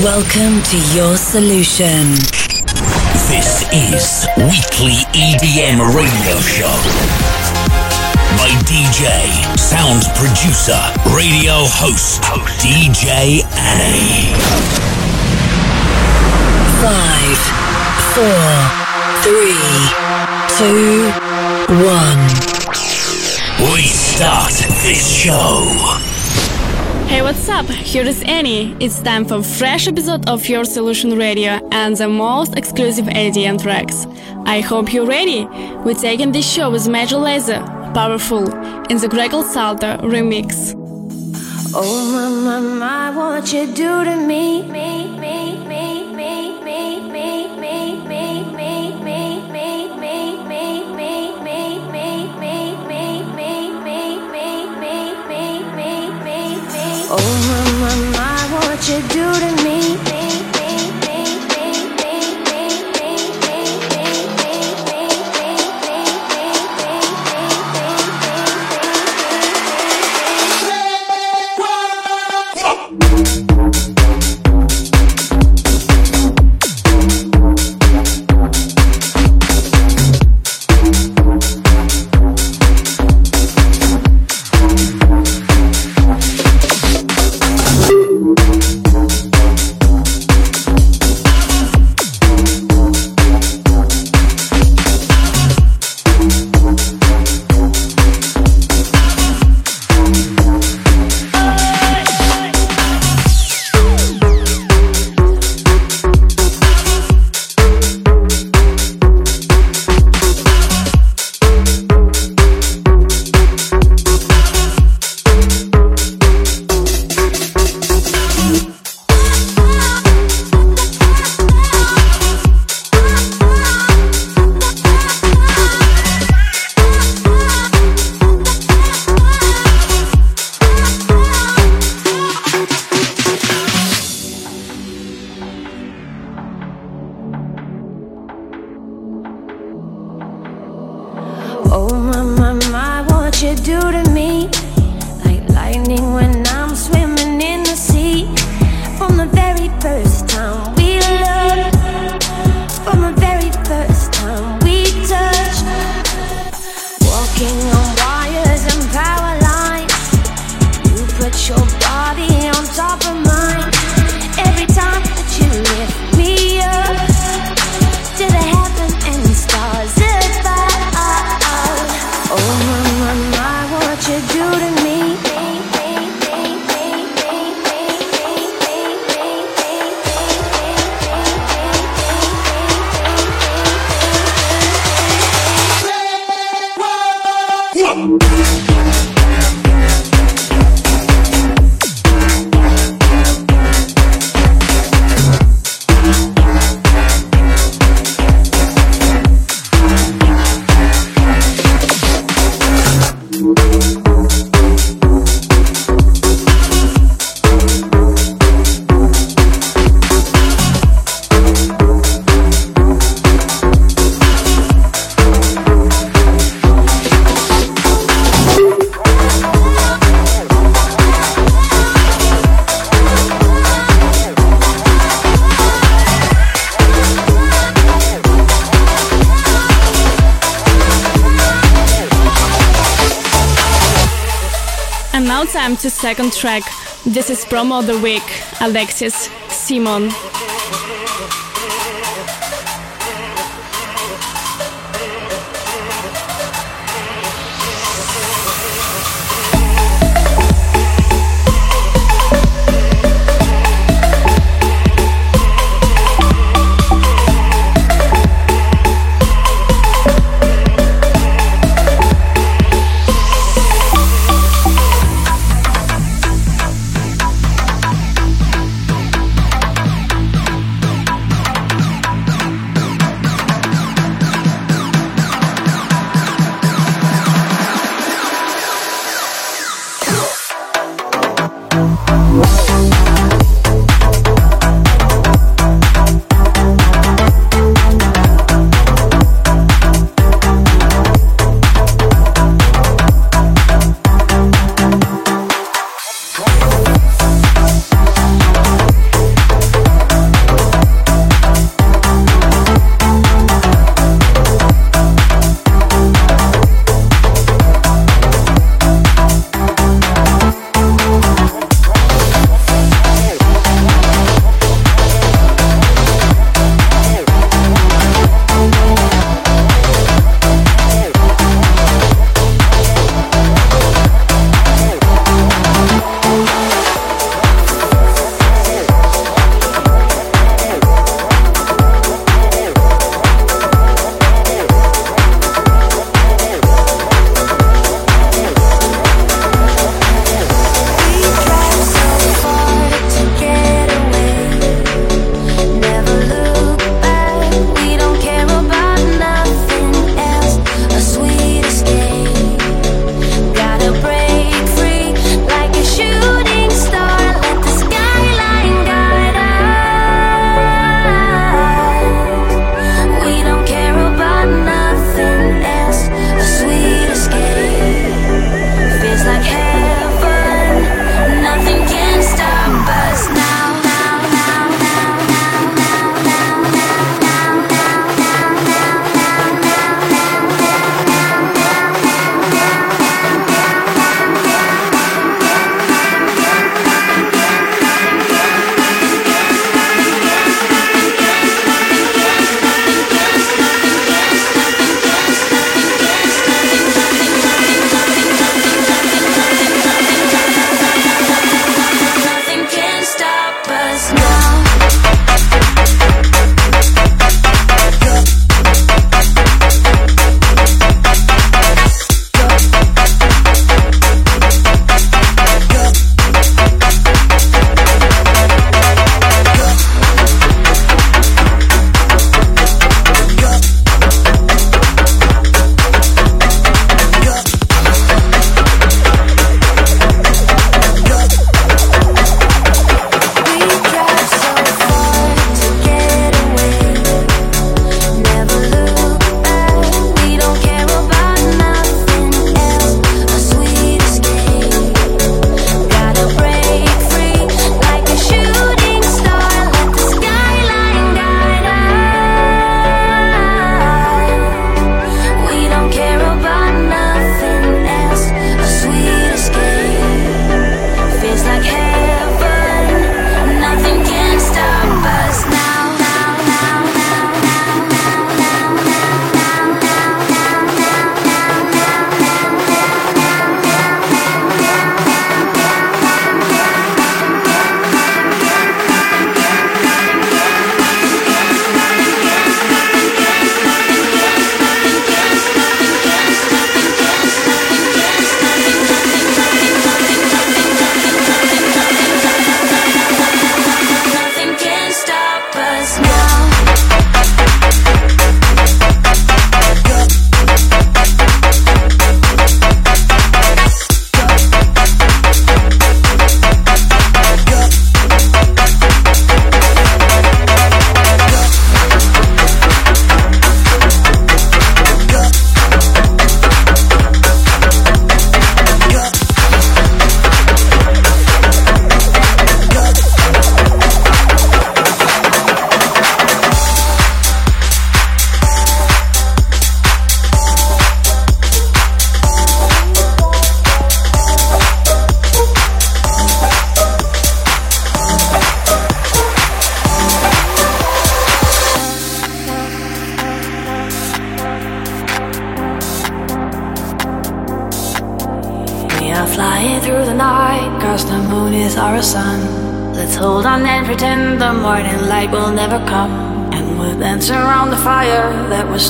Welcome to your solution. This is Weekly EDM Radio Show by DJ, sound producer, radio host, DJ A. Five, four, three, two, one. We start this show. Hey, what's up? Here is Anny. It's time for a fresh episode of Your Solution Radio and the most exclusive EDM tracks. I hope you're ready. We're taking this show with Major Lazer, Powerful, in the Gregor Salto remix. Oh my my my, what you do to me? me, me, me, me, what you do to me? Second track. This is promo of the week, Alexis Simon.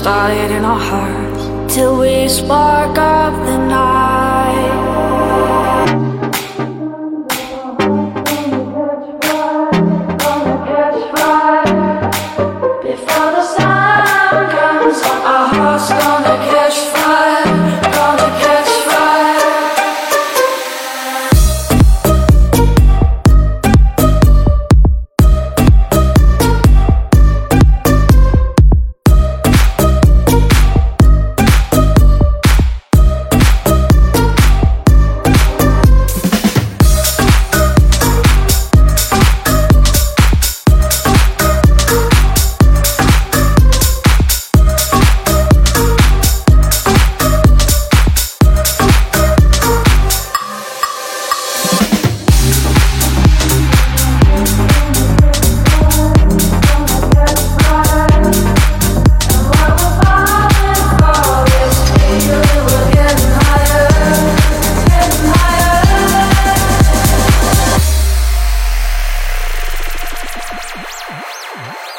Started in our hearts. Till we spark up もう!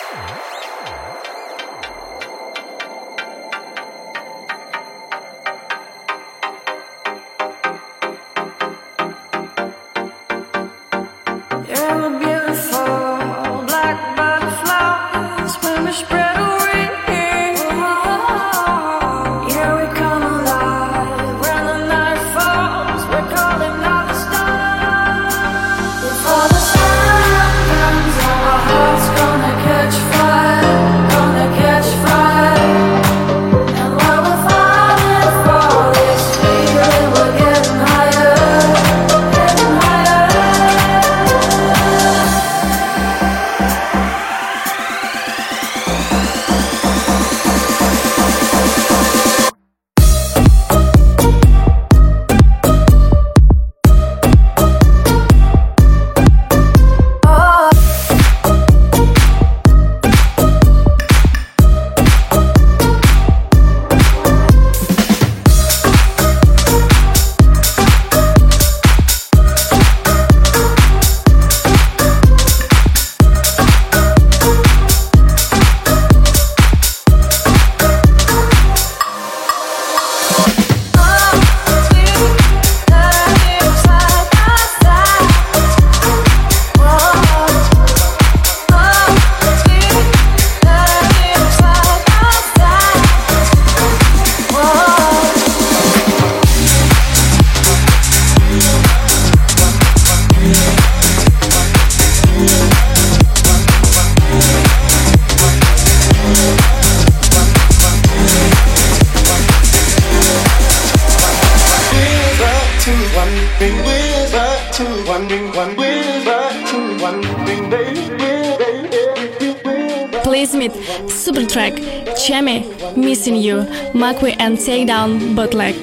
Makwe and Takedown Bootleg.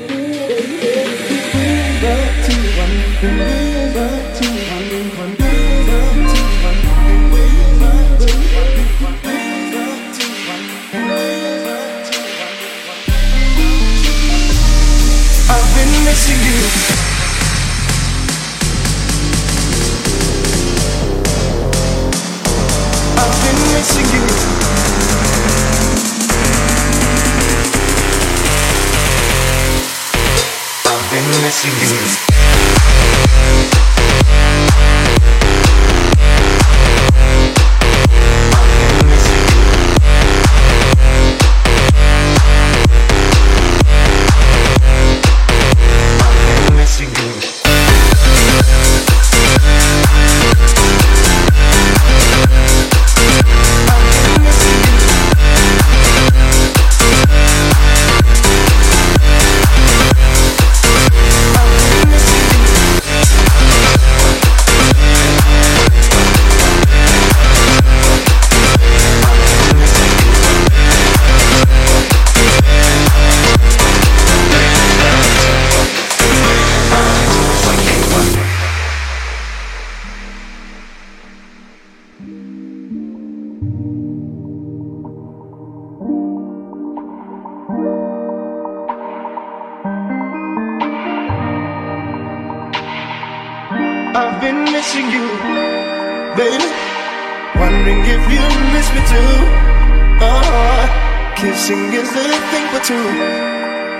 Kissing is the thing for two.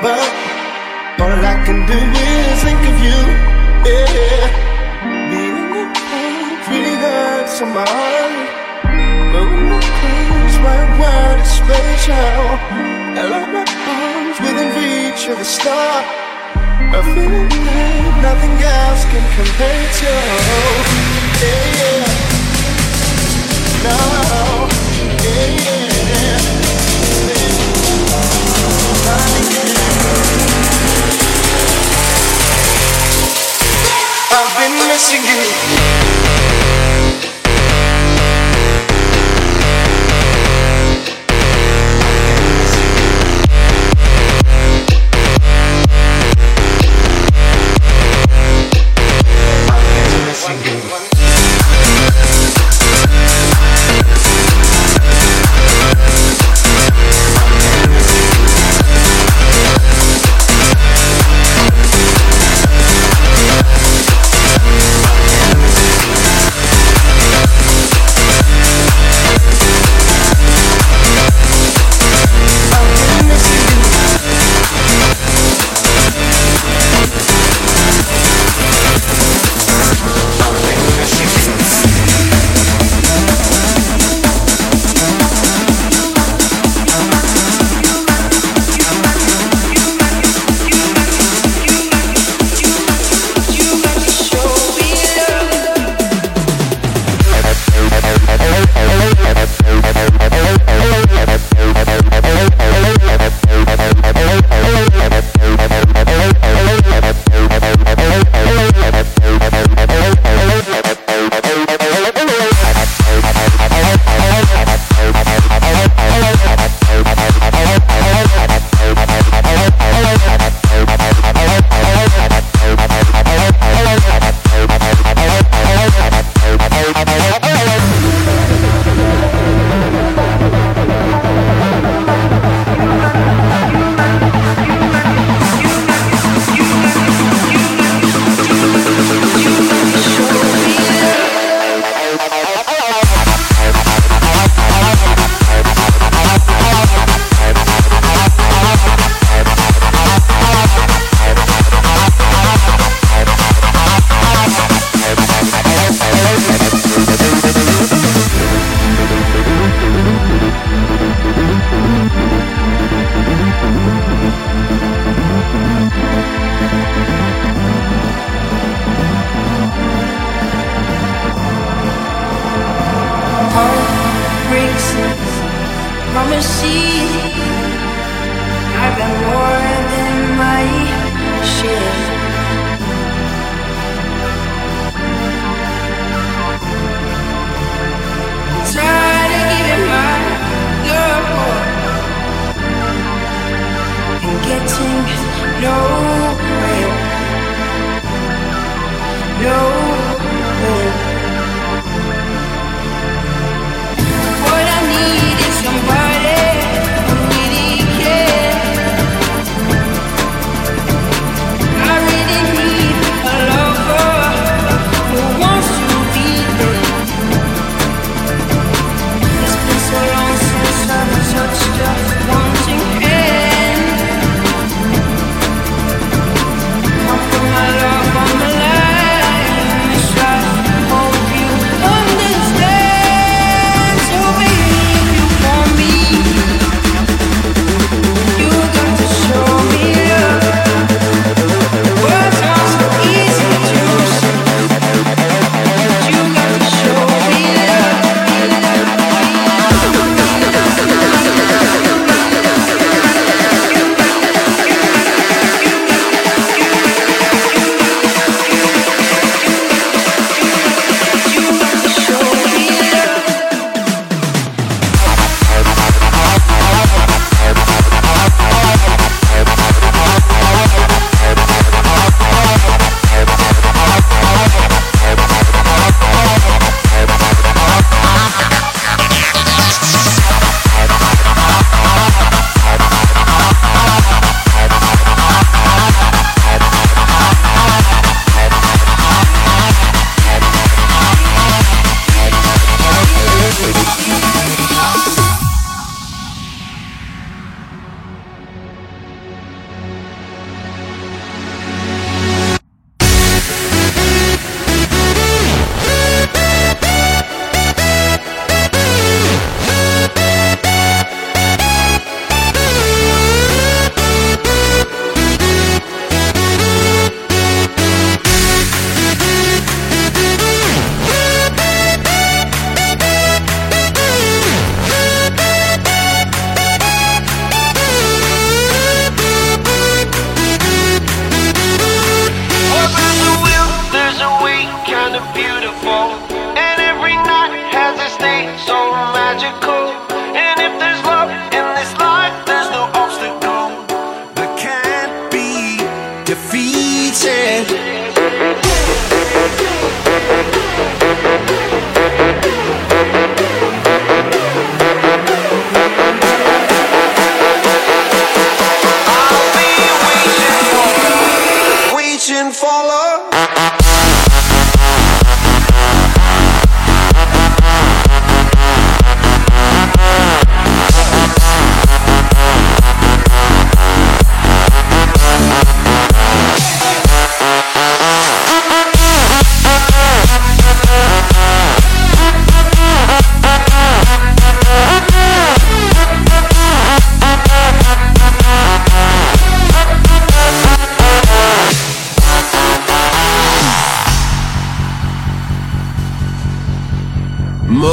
But all I can do is think of you. Yeah. Being alone really hurts so much. But when I close my world is spatial. And all my arms within reach of the star. A feeling that nothing else can compare to. Yeah, yeah. No, yeah, yeah. I've been missing you. Come put my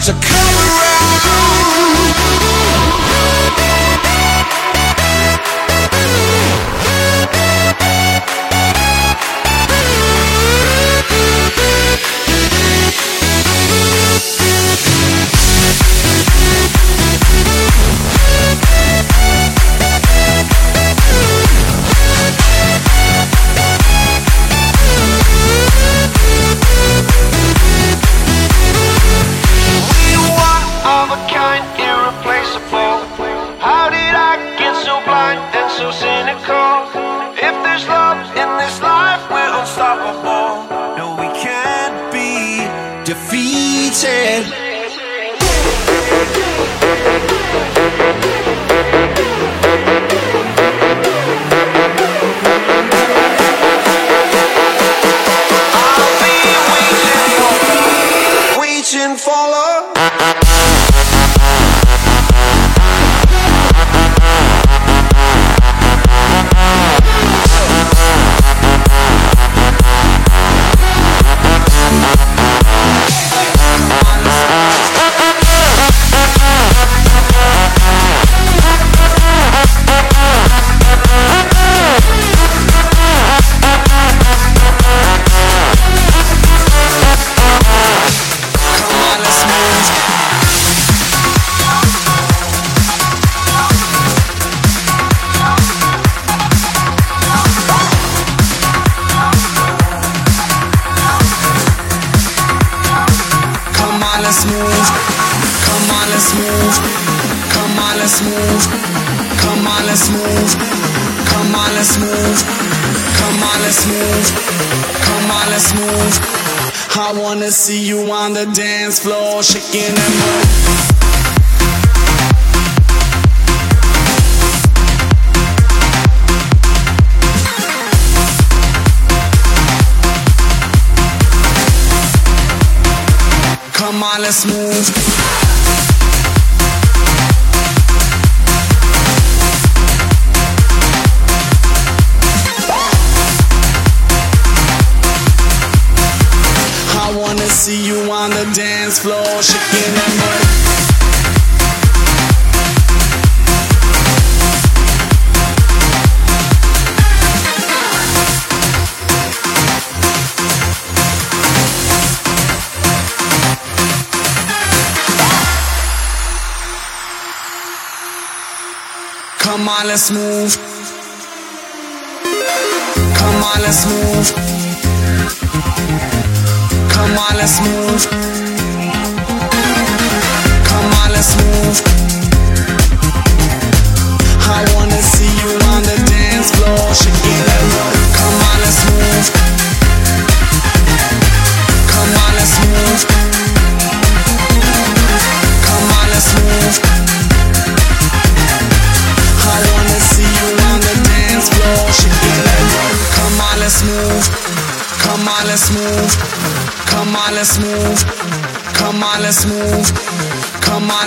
to come around.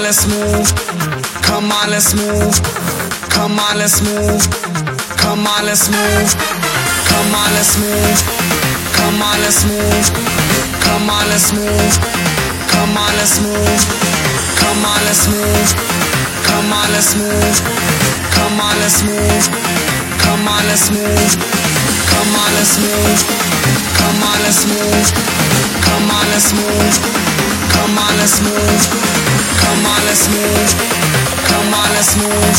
Let's move. Come on, let's move. Come on, let's move. Come on, let's move. Come on, let's move. Come on, let's move. Come on, let's move. Come on, let's move. Come on, let's move. Come on, let's move. Come on, let's move. Come on, let's move. Come on, let's move. Come on, let's move. Come on, let's move. Come on, let's move. Come on, let's move. Come on, let's move.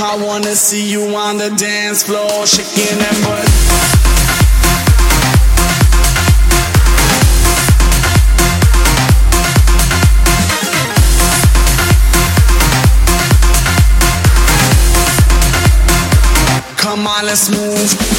I wanna see you on the dance floor, shaking that butt. Come on, let's move.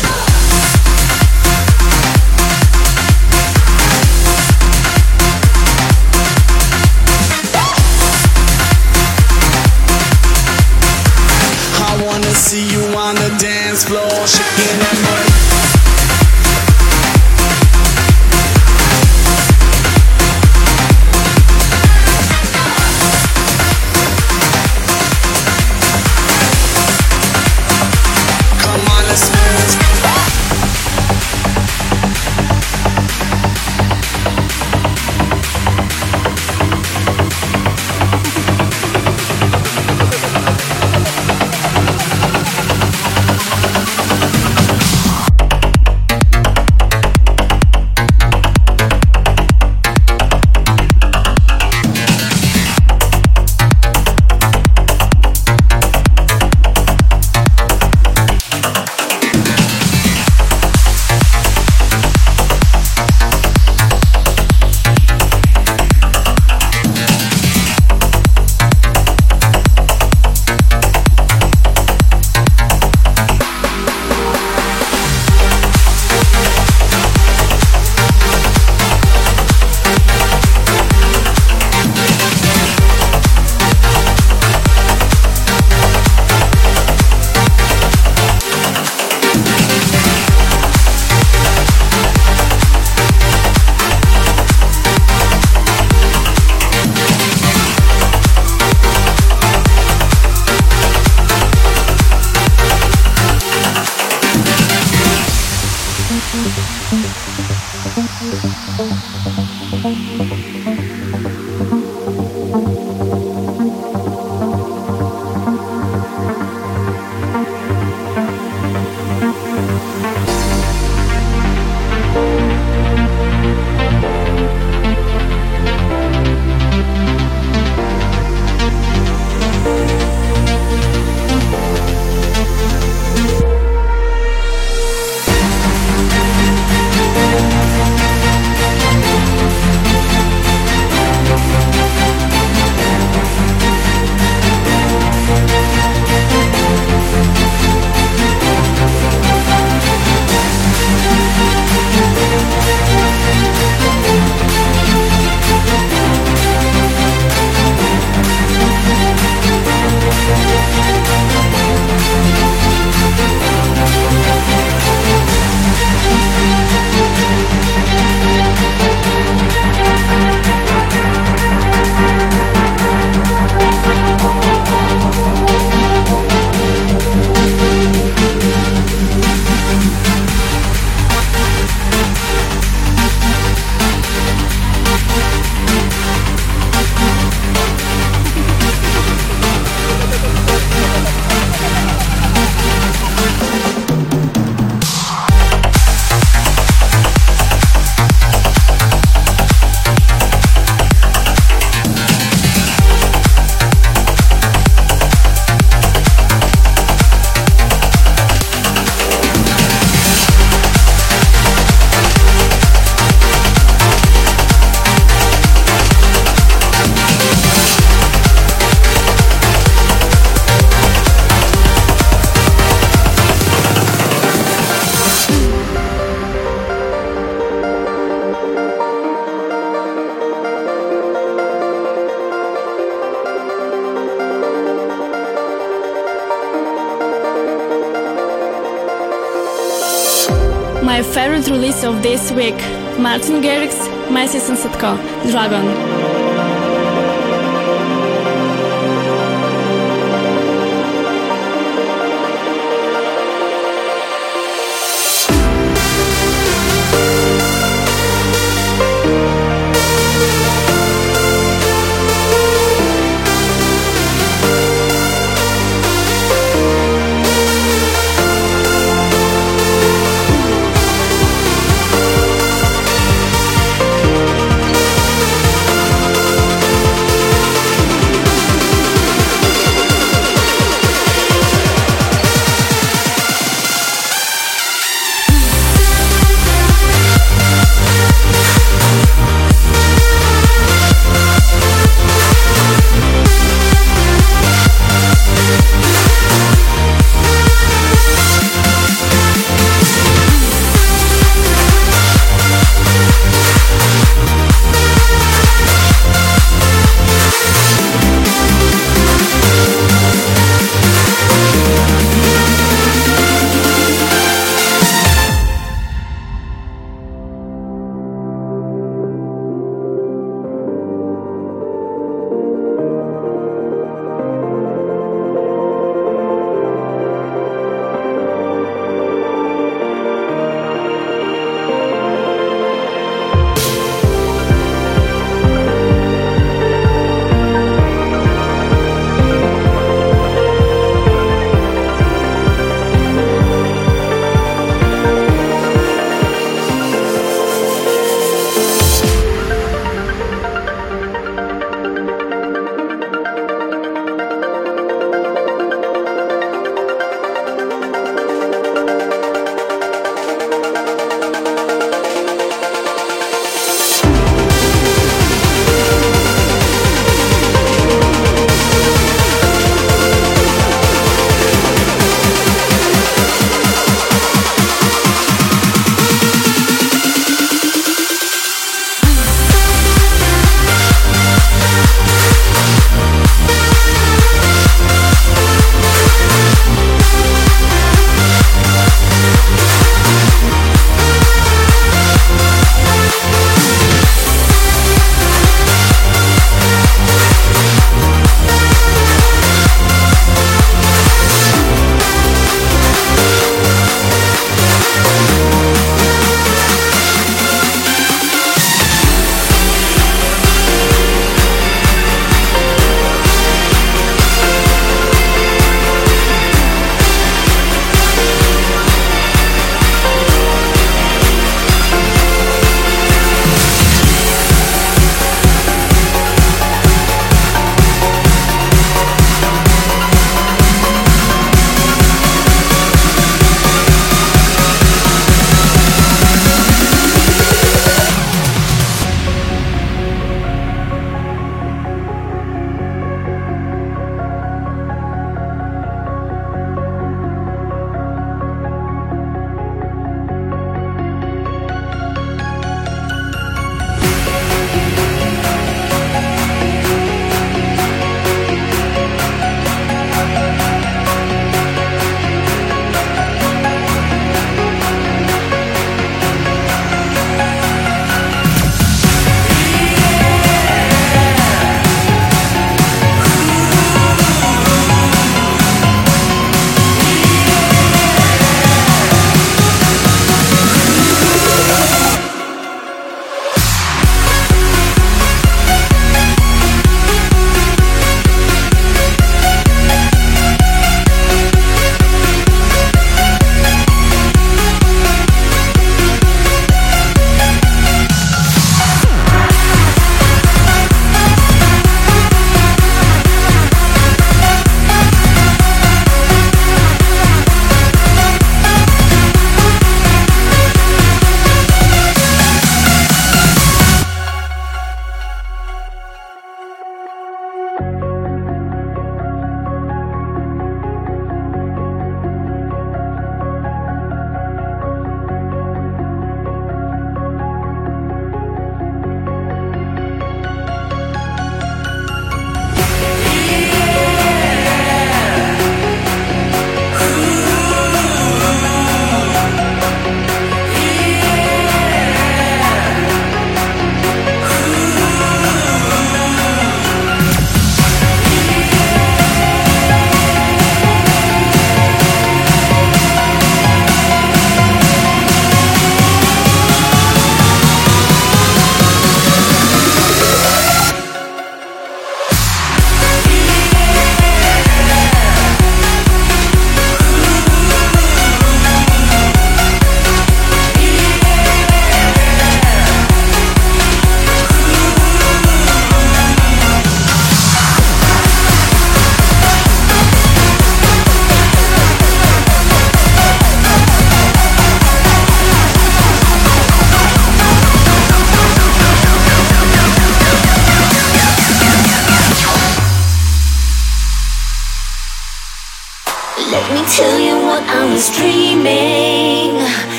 My favorite release of this week Martin Garrix My and Sadko, Dragon.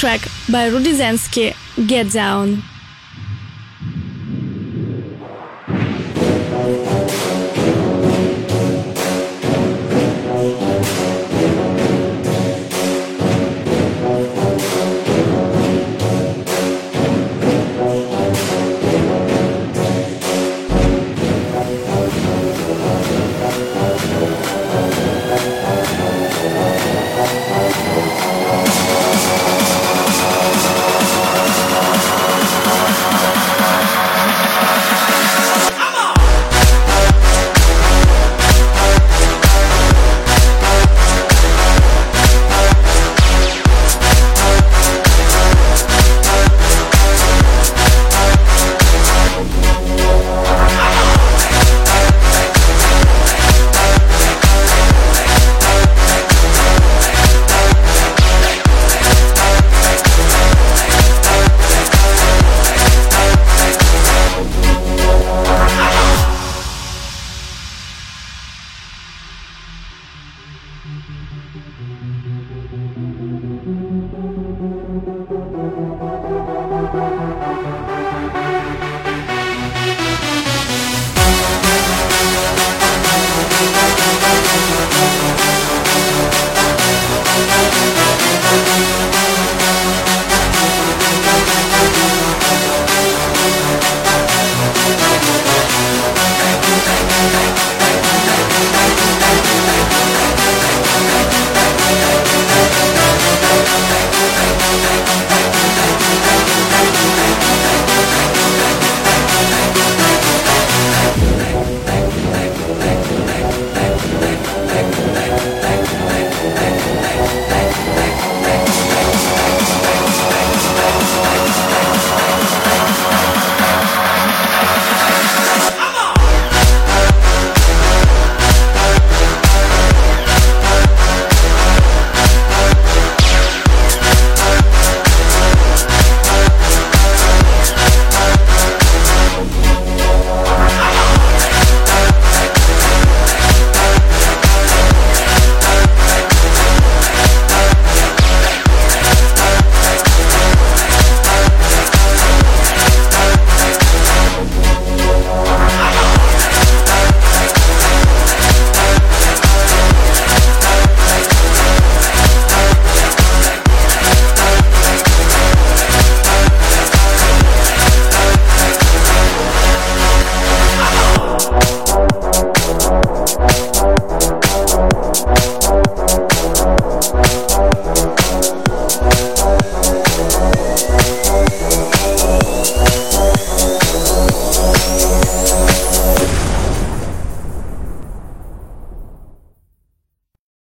Track by Rudy Zensky, Get Down.